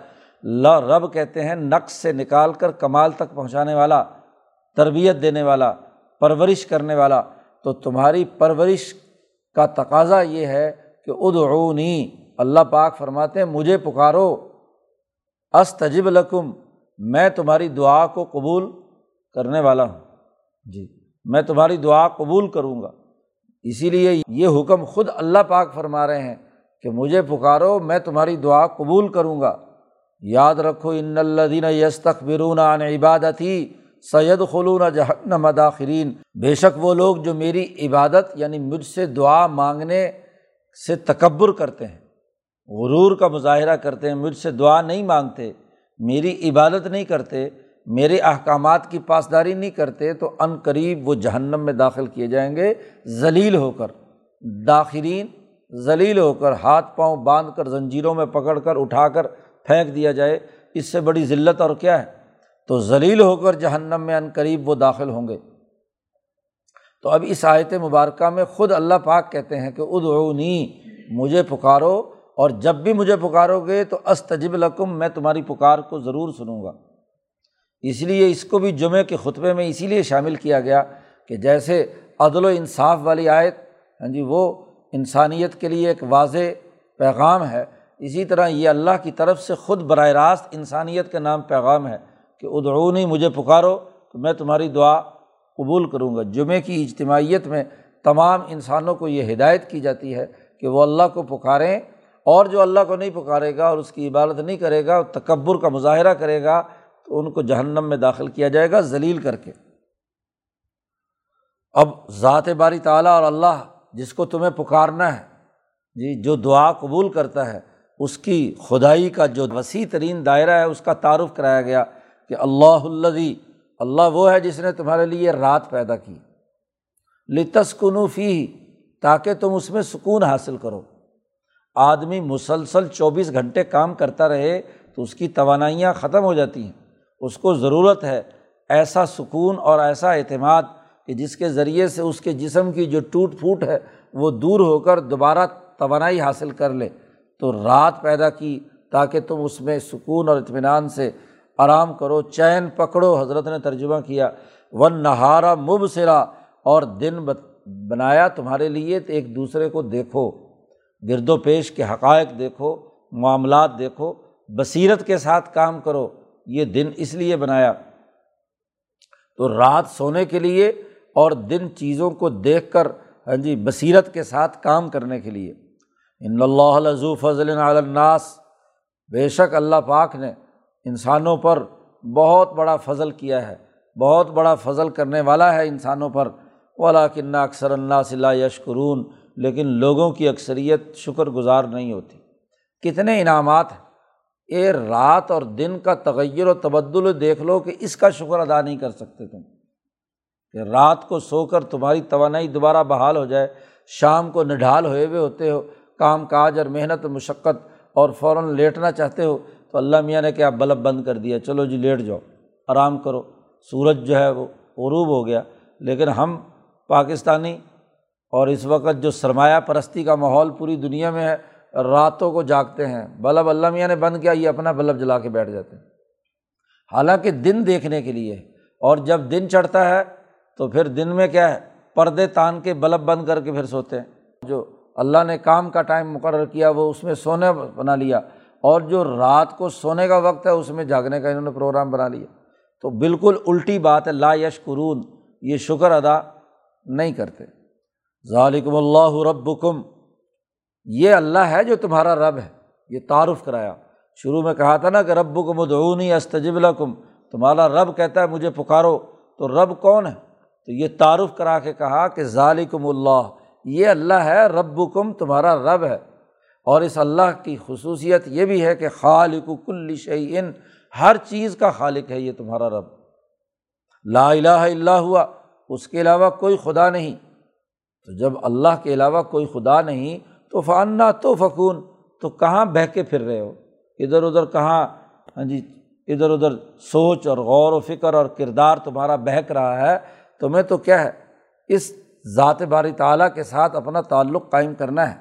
رب کہتے ہیں نقص سے نکال کر کمال تک پہنچانے والا، تربیت دینے والا، پرورش کرنے والا۔ تو تمہاری پرورش کا تقاضا یہ ہے کہ ادعونی، اللہ پاک فرماتے ہیں، مجھے پکارو۔ استجب لکم میں تمہاری دعا کو قبول کرنے والا ہوں۔ جی میں تمہاری دعا قبول کروں گا۔ اسی لیے یہ حکم خود اللہ پاک فرما رہے ہیں کہ مجھے پکارو، میں تمہاری دعا قبول کروں گا۔ یاد رکھو، ان الدین یس برون عن عبادتی سید خلون جہنم مداخرین بے شک وہ لوگ جو میری عبادت یعنی مجھ سے دعا مانگنے سے تکبر کرتے ہیں، غرور کا مظاہرہ کرتے ہیں، مجھ سے دعا نہیں مانگتے۔ میری عبادت نہیں کرتے، میرے احکامات کی پاسداری نہیں کرتے، تو عن قریب وہ جہنم میں داخل کیے جائیں گے، ذلیل ہو کر۔ داخرین ذلیل ہو کر ہاتھ پاؤں باندھ کر زنجیروں میں پکڑ کر اٹھا کر پھینک دیا جائے، اس سے بڑی ذلت اور کیا ہے؟ تو ذلیل ہو کر جہنم میں عن قریب وہ داخل ہوں گے۔ تو اب اس آیت مبارکہ میں خود اللہ پاک کہتے ہیں کہ ادعونی، مجھے پکارو اور جب بھی مجھے پکارو گے تو استجب لکم، میں تمہاری پکار کو ضرور سنوں گا۔ اس لیے اس کو بھی جمعے کے خطبے میں اسی لیے شامل کیا گیا کہ جیسے عدل و انصاف والی آیت ہاں جی وہ انسانیت کے لیے ایک واضح پیغام ہے۔ اسی طرح یہ اللہ کی طرف سے خود براہ راست انسانیت کا نام پیغام ہے کہ ادعونی مجھے پکارو تو میں تمہاری دعا قبول کروں گا۔ جمعے کی اجتماعیت میں تمام انسانوں کو یہ ہدایت کی جاتی ہے کہ وہ اللہ کو پکاریں اور جو اللہ کو نہیں پکارے گا اور اس کی عبادت نہیں کرے گا تکبر کا مظاہرہ کرے گا، تو ان کو جہنم میں داخل کیا جائے گا ذلیل کر کے۔ اب ذات باری تعالیٰ اور اللہ جس کو تمہیں پکارنا ہے جی جو دعا قبول کرتا ہے، اس کی خدائی کا جو وسیع ترین دائرہ ہے، اس کا تعارف کرایا گیا کہ اللہ الدی اللہ وہ ہے جس نے تمہارے لیے رات پیدا کی۔ لتسکنوفی تاکہ تم اس میں سکون حاصل کرو۔ آدمی مسلسل چوبیس گھنٹے کام کرتا رہے تو اس کی توانائیاں ختم ہو جاتی ہیں۔ اس کو ضرورت ہے ایسا سکون اور ایسا اعتماد کہ جس کے ذریعے سے اس کے جسم کی جو ٹوٹ پھوٹ ہے وہ دور ہو کر دوبارہ توانائی حاصل کر لے۔ تو رات پیدا کی تاکہ تم اس میں سکون اور اطمینان سے آرام کرو۔ چین پکڑو، حضرت نے ترجمہ کیا۔ ون نہارا مبصرا اور دن بنایا تمہارے لیے تو ایک دوسرے کو دیکھو۔ گرد و پیش کے حقائق دیکھو، معاملات دیکھو، بصیرت کے ساتھ کام کرو، یہ دن اس لیے بنایا۔ تو رات سونے کے لیے اور دن چیزوں کو دیکھ کر ہاں جی بصیرت کے ساتھ کام کرنے کے لیے۔ ان اللہ فضل الناس، بے شک اللہ پاک نے انسانوں پر بہت بڑا فضل کیا ہے، بہت بڑا فضل کرنے والا ہے انسانوں پر۔ ولا کن اکثر اللہ صلی یشکرون لیکن لوگوں کی اکثریت شکر گزار نہیں ہوتی۔ کتنے انعامات ہیں۔ اے رات اور دن کا تغیر و تبدل دیکھ لو کہ اس کا شکر ادا نہیں کر سکتے تم۔ کہ رات کو سو کر تمہاری توانائی دوبارہ بحال ہو جائے، شام کو نڈھال ہوئے ہوئے ہوتے ہو، کام کاج اور محنت مشقت اور فوراً لیٹنا چاہتے ہو، تو اللہ میاں نے کیا بلب بند کر دیا، چلو جی لیٹ جاؤ، آرام کرو۔ سورج جو ہے وہ غروب ہو گیا، لیکن ہم پاکستانی اور اس وقت جو سرمایہ پرستی کا ماحول پوری دنیا میں ہے، راتوں کو جاگتے ہیں۔ بلب اللہ میاں نے بند کیا، یہ اپنا بلب جلا کے بیٹھ جاتے ہیں۔ حالانکہ دن دیکھنے کے لیے، اور جب دن چڑھتا ہے تو پھر دن میں کیا ہے، پردے تان کے بلب بند کر کے پھر سوتے ہیں۔ جو اللہ نے کام کا ٹائم مقرر کیا، وہ اس میں سونے بنا لیا۔ اور جو رات کو سونے کا وقت ہے، اس میں جاگنے کا انہوں نے پروگرام بنا لیا۔ تو بالکل الٹی بات ہے، لا یش قرون یہ شکر ادا نہیں کرتے۔ ظالکم اللہ ربکم، یہ اللہ ہے جو تمہارا رب ہے، یہ تعارف کرایا۔ شروع میں کہا تھا نا کہ رب کو مدعونی استجب الکم تمہارا رب کہتا ہے مجھے پکارو، تو رب کون ہے؟ تو یہ تعارف کرا کے کہا کہ ظالکم اللہ، یہ اللہ ہے رب کم تمہارا رب ہے۔ اور اس اللہ کی خصوصیت یہ بھی ہے کہ خالق کل شعین ہر چیز کا خالق ہے یہ تمہارا رب۔ لا الہ الا ہوا، اس کے علاوہ کوئی خدا نہیں۔ تو جب اللہ کے علاوہ کوئی خدا نہیں، تو تو فانا تو فکون تو کہاں بہہ کے پھر رہے ہو؟ ادھر ادھر کہاں ہاں جی ادھر ادھر سوچ اور غور و فکر اور کردار تمہارا بہک رہا ہے، تمہیں تو کیا ہے؟ اس ذات باری تعالیٰ کے ساتھ اپنا تعلق قائم کرنا ہے۔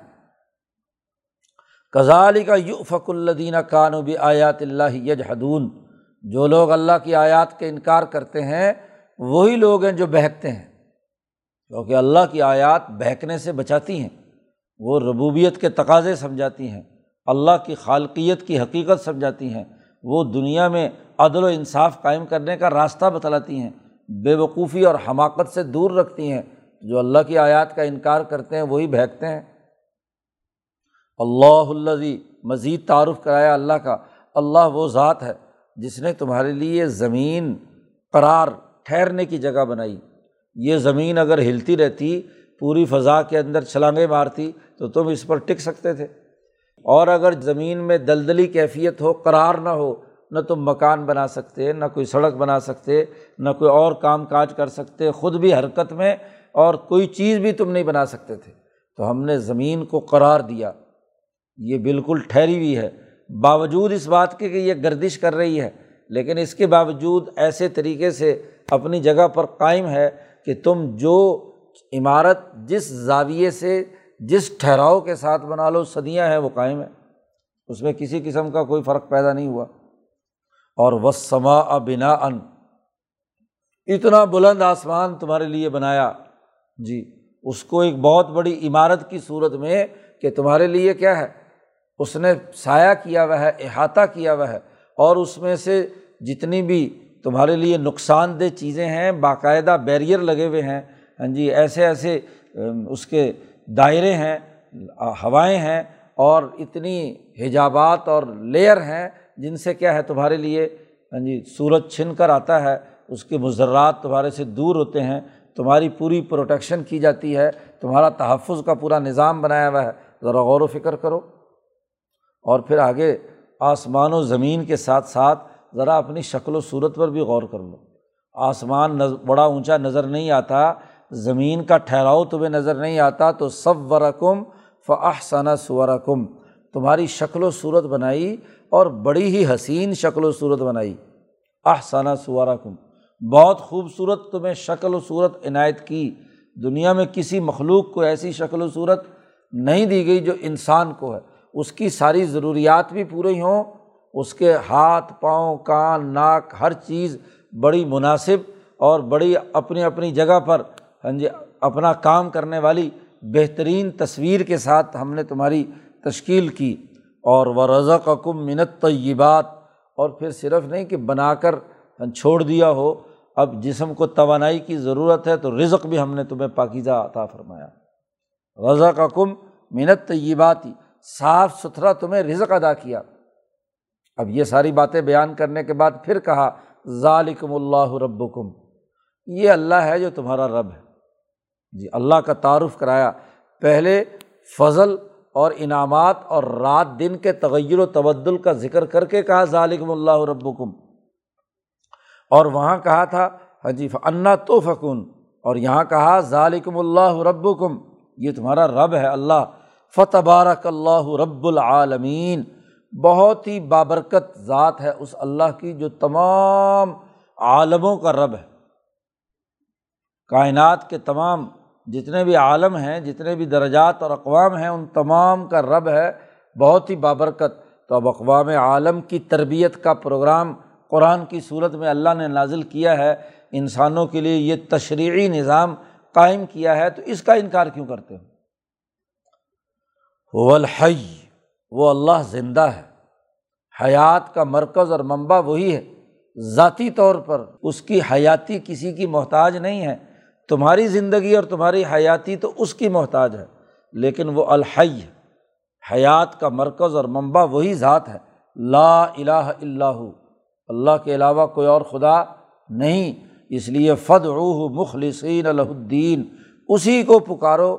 کزالی کا یو فک الدینہ کانوبی آیات اللہ یجحدون، جو لوگ اللہ کی آیات کے انکار کرتے ہیں، وہی لوگ ہیں جو بہکتے ہیں۔ کیونکہ اللہ کی آیات بہکنے سے بچاتی ہیں، وہ ربوبیت کے تقاضے سمجھاتی ہیں، اللہ کی خالقیت کی حقیقت سمجھاتی ہیں، وہ دنیا میں عدل و انصاف قائم کرنے کا راستہ بتلاتی ہیں، بے وقوفی اور حماقت سے دور رکھتی ہیں، جو اللہ کی آیات کا انکار کرتے ہیں، وہی بہکتے ہیں۔ اللہ الزی مزید تعارف کرایا اللہ کا، اللہ وہ ذات ہے جس نے تمہارے لیے زمین قرار ٹھہرنے کی جگہ بنائی۔ یہ زمین اگر ہلتی رہتی، پوری فضا کے اندر چھلانگیں مارتی، تو تم اس پر ٹک سکتے تھے۔ اور اگر زمین میں دلدلی کیفیت ہو، قرار نہ ہو، نہ تم مکان بنا سکتے، نہ کوئی سڑک بنا سکتے، نہ کوئی اور کام کاج کر سکتے، خود بھی حرکت میں اور کوئی چیز بھی تم نہیں بنا سکتے تھے۔ تو ہم نے زمین کو قرار دیا۔ یہ بالکل ٹھہری ہوئی ہے۔ باوجود اس بات کے کہ یہ گردش کر رہی ہے، لیکن اس کے باوجود ایسے طریقے سے اپنی جگہ پر قائم ہے کہ تم جو عمارت جس زاویے سے جس ٹھہراؤ کے ساتھ بنا لو، صدیاں ہیں، وہ قائم ہے اس میں کسی قسم کا کوئی فرق پیدا نہیں ہوا۔ اور وسما بنا ان اتنا بلند آسمان تمہارے لیے بنایا۔ جی اس کو ایک بہت بڑی عمارت کی صورت میں کہ تمہارے لیے کیا ہے؟ اس نے سایہ کیا ہوا ہے، احاطہ کیا ہوا ہے۔ اور اس میں سے جتنی بھی تمہارے لیے نقصان دہ چیزیں ہیں، باقاعدہ بیریئر لگے ہوئے ہیں۔ ہاں جی ایسے ایسے اس کے دائرے ہیں، ہوائیں ہیں اور اتنی حجابات اور لیئر ہیں جن سے کیا ہے تمہارے لیے ہاں جی سورج چھن کر آتا ہے، اس کے مضرات تمہارے سے دور ہوتے ہیں، تمہاری پوری پروٹیکشن کی جاتی ہے، تمہارا تحفظ کا پورا نظام بنایا ہوا ہے۔ ذرا غور و فکر کرو۔ اور پھر آگے آسمان و زمین کے ساتھ ساتھ ذرا اپنی شکل و صورت پر بھی غور کر لو۔ آسمان بڑا اونچا نظر نہیں آتا، زمین کا ٹھہراؤ تمہیں نظر نہیں آتا، تو سب ورکم فحسن سورکم تمہاری شکل و صورت بنائی اور بڑی ہی حسین شکل و صورت بنائی۔ احسانہ سوارا کم بہت خوبصورت تمہیں شکل و صورت عنایت کی۔ دنیا میں کسی مخلوق کو ایسی شکل و صورت نہیں دی گئی جو انسان کو ہے۔ اس کی ساری ضروریات بھی پوری ہوں اس کے ہاتھ، پاؤں، کان، ناک، ہر چیز بڑی مناسب اور بڑی اپنی اپنی جگہ پر ہاں جی اپنا کام کرنے والی بہترین تصویر کے ساتھ ہم نے تمہاری تشکیل کی۔ اور وہ رضا کا کم منت طیبات اور پھر صرف نہیں کہ بنا کر ہاں، چھوڑ دیا ہو۔ اب جسم کو توانائی کی ضرورت ہے تو رزق بھی ہم نے تمہیں پاکیزہ عطا فرمایا۔ رضا کا کم منت طیبات صاف ستھرا تمہیں رزق ادا کیا۔ اب یہ ساری باتیں بیان کرنے کے بعد پھر کہا، ذالکم اللہ رب کم یہ اللہ ہے جو تمہارا رب ہے۔ جی اللہ کا تعارف کرایا۔ پہلے فضل اور انعامات اور رات دن کے تغیر و تبدل کا ذکر کر کے کہا ظالم اللہ ربکم۔ اور وہاں کہا تھا ہاں حجیف انا تو فکن اور یہاں کہا ظالم اللہ ربکم، یہ تمہارا رب ہے اللہ۔ فتح بارک اللہ رب العالمین۔ بہت ہی بابرکت ذات ہے اس اللہ کی جو تمام عالموں کا رب ہے۔ کائنات کے تمام جتنے بھی عالم ہیں، جتنے بھی درجات اور اقوام ہیں، ان تمام کا رب ہے۔ بہت ہی بابرکت۔ تو اب اقوام عالم کی تربیت کا پروگرام قرآن کی صورت میں اللہ نے نازل کیا ہے۔ انسانوں کے لیے یہ تشریعی نظام قائم کیا ہے۔ تو اس کا انکار کیوں کرتے ہیں الحی۔ وہ اللہ زندہ ہے۔ حیات کا مرکز اور منبع وہی ہے۔ ذاتی طور پر اس کی حیاتی کسی کی محتاج نہیں ہے۔ تمہاری زندگی اور تمہاری حیاتی تو اس کی محتاج ہے۔ لیکن وہ الحی ہے۔ حیات کا مرکز اور منبع وہی ذات ہے۔ لا الہ اللہ اللہ کے علاوہ کوئی اور خدا نہیں۔ اس لیے فد روح مخلصین الدین۔ اسی کو پکارو۔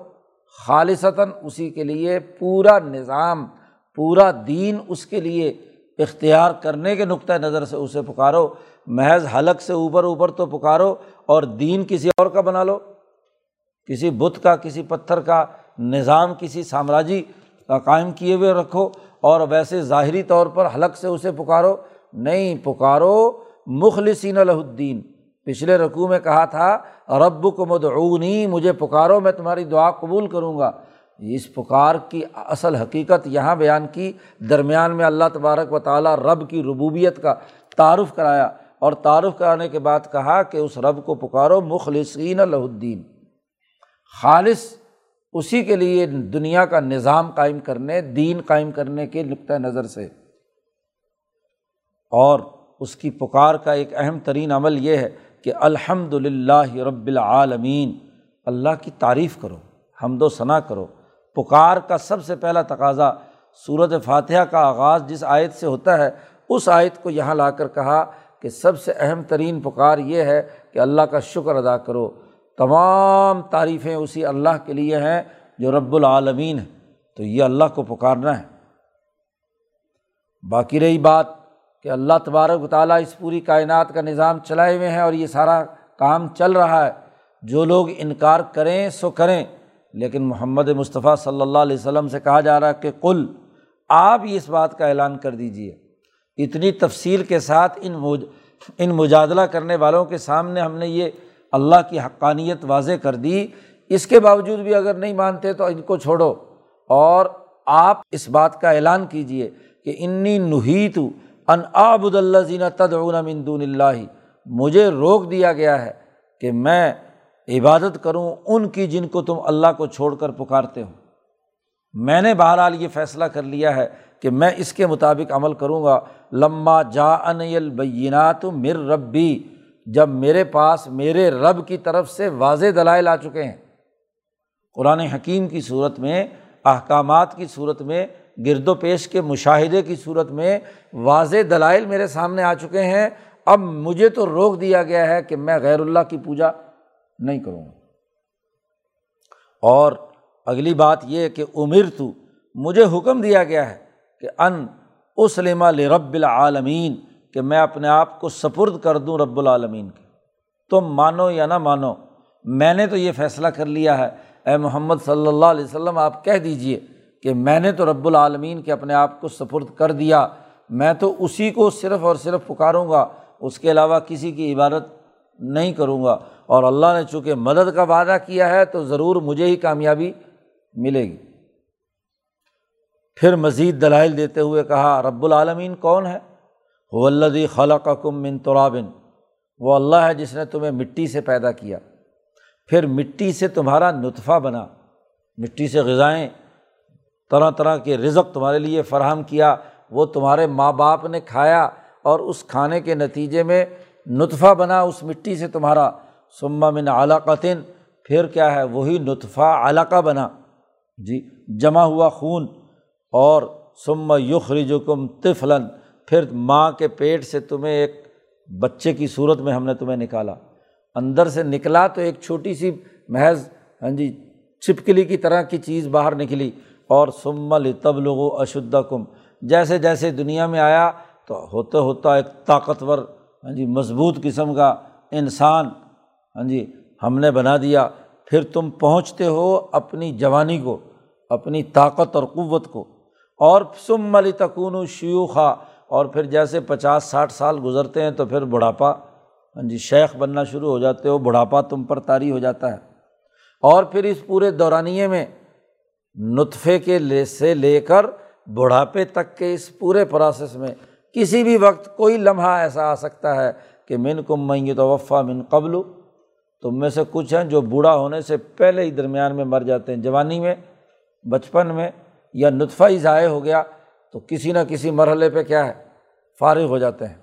خالصتاً اسی کے لیے پورا نظام۔ پورا دین اس کے لیے اختیار کرنے کے نقطۂ نظر سے اسے پکارو، محض حلق سے اوپر اوپر تو پکارو اور دین کسی اور کا بنا لو۔ کسی بت کا، کسی پتھر کا، نظام، کسی سامراجی کا قائم کیے ہوئے رکھو اور ویسے ظاہری طور پر حلق سے اسے پکارو۔ نہیں پکارو، مخلصین الدین۔ پچھلے رقوع میں کہا تھا رب کو مدعونی مجھے پکارو، میں تمہاری دعا قبول کروں گا۔ اس پکار کی اصل حقیقت یہاں بیان کی، درمیان میں اللہ تبارک و تعالیٰ رب کی ربوبیت کا تعارف کرایا اور تعارف کرانے کے بعد کہا کہ اس رب کو پکارو، مخلصین الدین۔ خالص اسی کے لیے دنیا کا نظام قائم کرنے، دین قائم کرنے کے نقطۂ نظر سے۔ اور اس کی پکار کا ایک اہم ترین عمل یہ ہے کہ الحمد للہ رب العالمین، اللہ کی تعریف کرو، حمد و ثناء کرو۔ پکار کا سب سے پہلا تقاضا صورت فاتحہ کا آغاز جس آیت سے ہوتا ہے، اس آیت کو یہاں لا کر کہا کہ سب سے اہم ترین پکار یہ ہے کہ اللہ کا شکر ادا کرو۔ تمام تعریفیں اسی اللہ کے لیے ہیں جو رب العالمین ہے تو یہ اللہ کو پکارنا ہے۔ باقی رہی بات کہ اللہ تبارک و تعالیٰ اس پوری کائنات کا نظام چلائے ہوئے ہیں اور یہ سارا کام چل رہا ہے۔ جو لوگ انکار کریں، سو کریں۔ لیکن محمد مصطفیٰ صلی اللہ علیہ وسلم سے کہا جا رہا ہے کہ کل آپ ہی اس بات کا اعلان کر دیجیے اتنی تفصیل کے ساتھ ان مج ان مجادلہ کرنے والوں کے سامنے ہم نے یہ اللہ کی حقانیت واضح کر دی۔ اس کے باوجود بھی اگر نہیں مانتے تو ان کو چھوڑو۔ اور آپ اس بات کا اعلان کیجیے کہ انی نحیت ان آبد اللہ زینہ تدعون من دون اللہ۔ مجھے روک دیا گیا ہے کہ میں عبادت کروں ان کی جن کو تم اللہ کو چھوڑ کر پکارتے ہو۔ میں نے بہرحال یہ فیصلہ کر لیا ہے کہ میں اس کے مطابق عمل کروں گا۔ لمہ جا ان البینات مر ربی، جب میرے پاس میرے رب کی طرف سے واضح دلائل آ چکے ہیں۔ قرآن حکیم کی صورت میں، احکامات کی صورت میں، گرد و پیش کے مشاہدے کی صورت میں واضح دلائل میرے سامنے آ چکے ہیں۔ اب مجھے تو روک دیا گیا ہے کہ میں غیر اللہ کی پوجا نہیں کروں گا۔ اور اگلی بات یہ کہ عمر تو مجھے حکم دیا گیا ہے کہ ان اسلم رب العالمین، کہ میں اپنے آپ کو سپرد کر دوں رب العالمین کے۔ تم مانو یا نہ مانو، میں نے تو یہ فیصلہ کر لیا ہے۔ اے محمد صلی اللہ علیہ وسلم، آپ کہہ دیجیے کہ میں نے تو رب العالمین کے اپنے آپ کو سپرد کر دیا۔ میں تو اسی کو صرف اور صرف پکاروں گا، اس کے علاوہ کسی کی عبادت نہیں کروں گا۔ اور اللہ نے چونکہ مدد کا وعدہ کیا ہے تو ضرور مجھے ہی کامیابی ملے گی۔ پھر مزید دلائل دیتے ہوئے کہا، رب العالمین کون ہے؟ وہ اللہ خلا کم من ترابن وہ اللہ ہے جس نے تمہیں مٹی سے پیدا کیا۔ پھر مٹی سے تمہارا نطفہ بنا، مٹی سے غذائیں، طرح طرح کے رزق تمہارے لیے فراہم کیا، وہ تمہارے ماں باپ نے کھایا اور اس کھانے کے نتیجے میں نطفہ بنا، اس مٹی سے تمہارا سما من علاقتن پھر کیا ہے؟ وہی نطفہ علاقہ بنا۔ جی جمع ہوا خون۔ اور سما یخری جو کم تفلن پھر ماں کے پیٹ سے تمہیں ایک بچے کی صورت میں ہم نے تمہیں نکالا۔ اندر سے نکلا تو ایک چھوٹی سی محض ہاں جی چھپکلی کی طرح کی چیز باہر نکلی۔ اور سمل تب لوگو اشدہ کم جیسے جیسے دنیا میں آیا تو ہوتا ہوتا ایک طاقتور ہاں جی مضبوط قسم کا انسان ہاں جی ہم نے بنا دیا۔ پھر تم پہنچتے ہو اپنی جوانی کو، اپنی طاقت اور قوت کو۔ اور سم علی تکون و شیوخا۔ اور پھر جیسے پچاس، ساٹھ سال گزرتے ہیں تو پھر بڑھاپا ہاں جی شیخ بننا شروع ہو جاتے ہو، بڑھاپا تم پر طاری ہو جاتا ہے۔ اور پھر اس پورے دورانیے میں نطفے کے لے، سے لے کر بڑھاپے تک کے اس پورے پروسیس میں کسی بھی وقت کوئی لمحہ ایسا آ سکتا ہے کہ من کم میں توفع من قبل تم میں سے کچھ ہیں جو بوڑھا ہونے سے پہلے ہی درمیان میں مر جاتے ہیں، جوانی میں، بچپن میں، یا نطفہ ہی ضائع ہو گیا تو کسی نہ کسی مرحلے پہ کیا ہے، فارغ ہو جاتے ہیں۔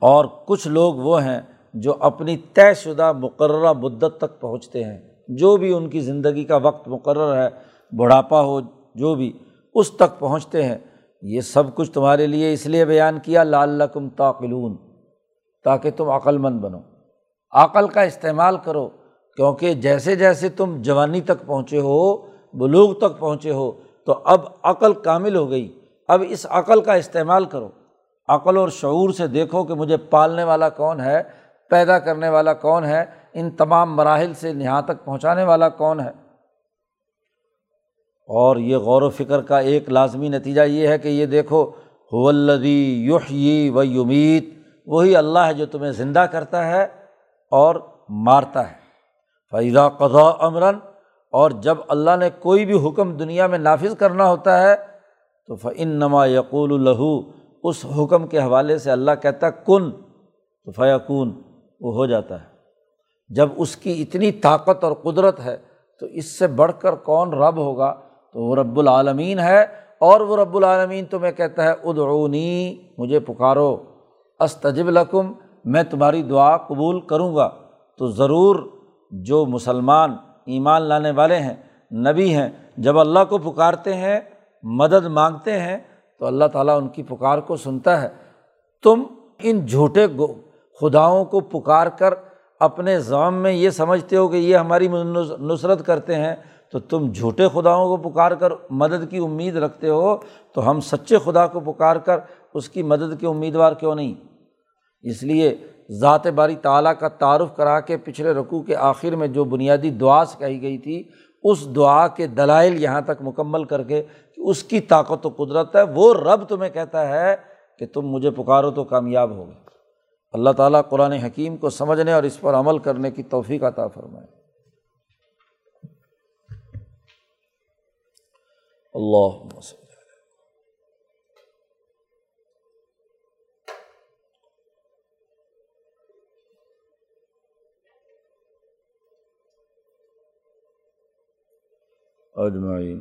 اور کچھ لوگ وہ ہیں جو اپنی طے شدہ مقررہ مدت تک پہنچتے ہیں۔ جو بھی ان کی زندگی کا وقت مقرر ہے، بڑھاپا ہو، جو بھی، اس تک پہنچتے ہیں۔ یہ سب کچھ تمہارے لیے اس لیے بیان کیا لال کم تاقلون، تاکہ تم عقل مند بنو۔ عقل کا استعمال کرو، کیونکہ جیسے جیسے تم جوانی تک پہنچے ہو، بلوغ تک پہنچے ہو، تو اب عقل کامل ہو گئی۔ اب اس عقل کا استعمال کرو۔ عقل اور شعور سے دیکھو کہ مجھے پالنے والا کون ہے، پیدا کرنے والا کون ہے، ان تمام مراحل سے یہاں تک پہنچانے والا کون ہے۔ اور یہ غور و فکر کا ایک لازمی نتیجہ یہ ہے کہ یہ دیکھو حولدی یحیی و یمیت، وہی اللہ ہے جو تمہیں زندہ کرتا ہے۔ اور مارتا ہے۔ فیضا قضا امراً اور جب اللہ نے کوئی بھی حکم دنیا میں نافذ کرنا ہوتا ہے، تو فعن نما یقول الہو اس حکم کے حوالے سے اللہ کہتا ہے، کن تو فیقون وہ ہو جاتا ہے۔ جب اس کی اتنی طاقت اور قدرت ہے، تو اس سے بڑھ کر کون رب ہوگا؟ تو وہ رب العالمین ہے۔ اور وہ رب العالمین تمہیں کہتا ہے، ادعونی، مجھے پکارو۔ استجب لکم میں تمہاری دعا قبول کروں گا، تو ضرور جو مسلمان ایمان لانے والے ہیں، نبی ہیں، جب اللہ کو پکارتے ہیں، مدد مانگتے ہیں، تو اللہ تعالیٰ ان کی پکار کو سنتا ہے۔ تم ان جھوٹے خداؤں کو پکار کر اپنے ضام میں یہ سمجھتے ہو کہ یہ ہماری نصرت کرتے ہیں، تو تم جھوٹے خداؤں کو پکار کر مدد کی امید رکھتے ہو، تو ہم سچے خدا کو پکار کر اس کی مدد کے امیدوار کیوں نہیں؟ اس لیے ذات باری تعالیٰ کا تعارف کرا کے پچھلے رقوع کے آخر میں جو بنیادی دعا سے کہی گئی تھی، اس دعا کے دلائل یہاں تک مکمل کر کے کہ اس کی طاقت و قدرت ہے، وہ رب تمہیں کہتا ہے کہ تم مجھے پکارو تو کامیاب ہو گئے اللہ تعالیٰ قرآن حکیم کو سمجھنے اور اس پر عمل کرنے کی توفیق عطا فرمائے۔ اللہ اجمعین۔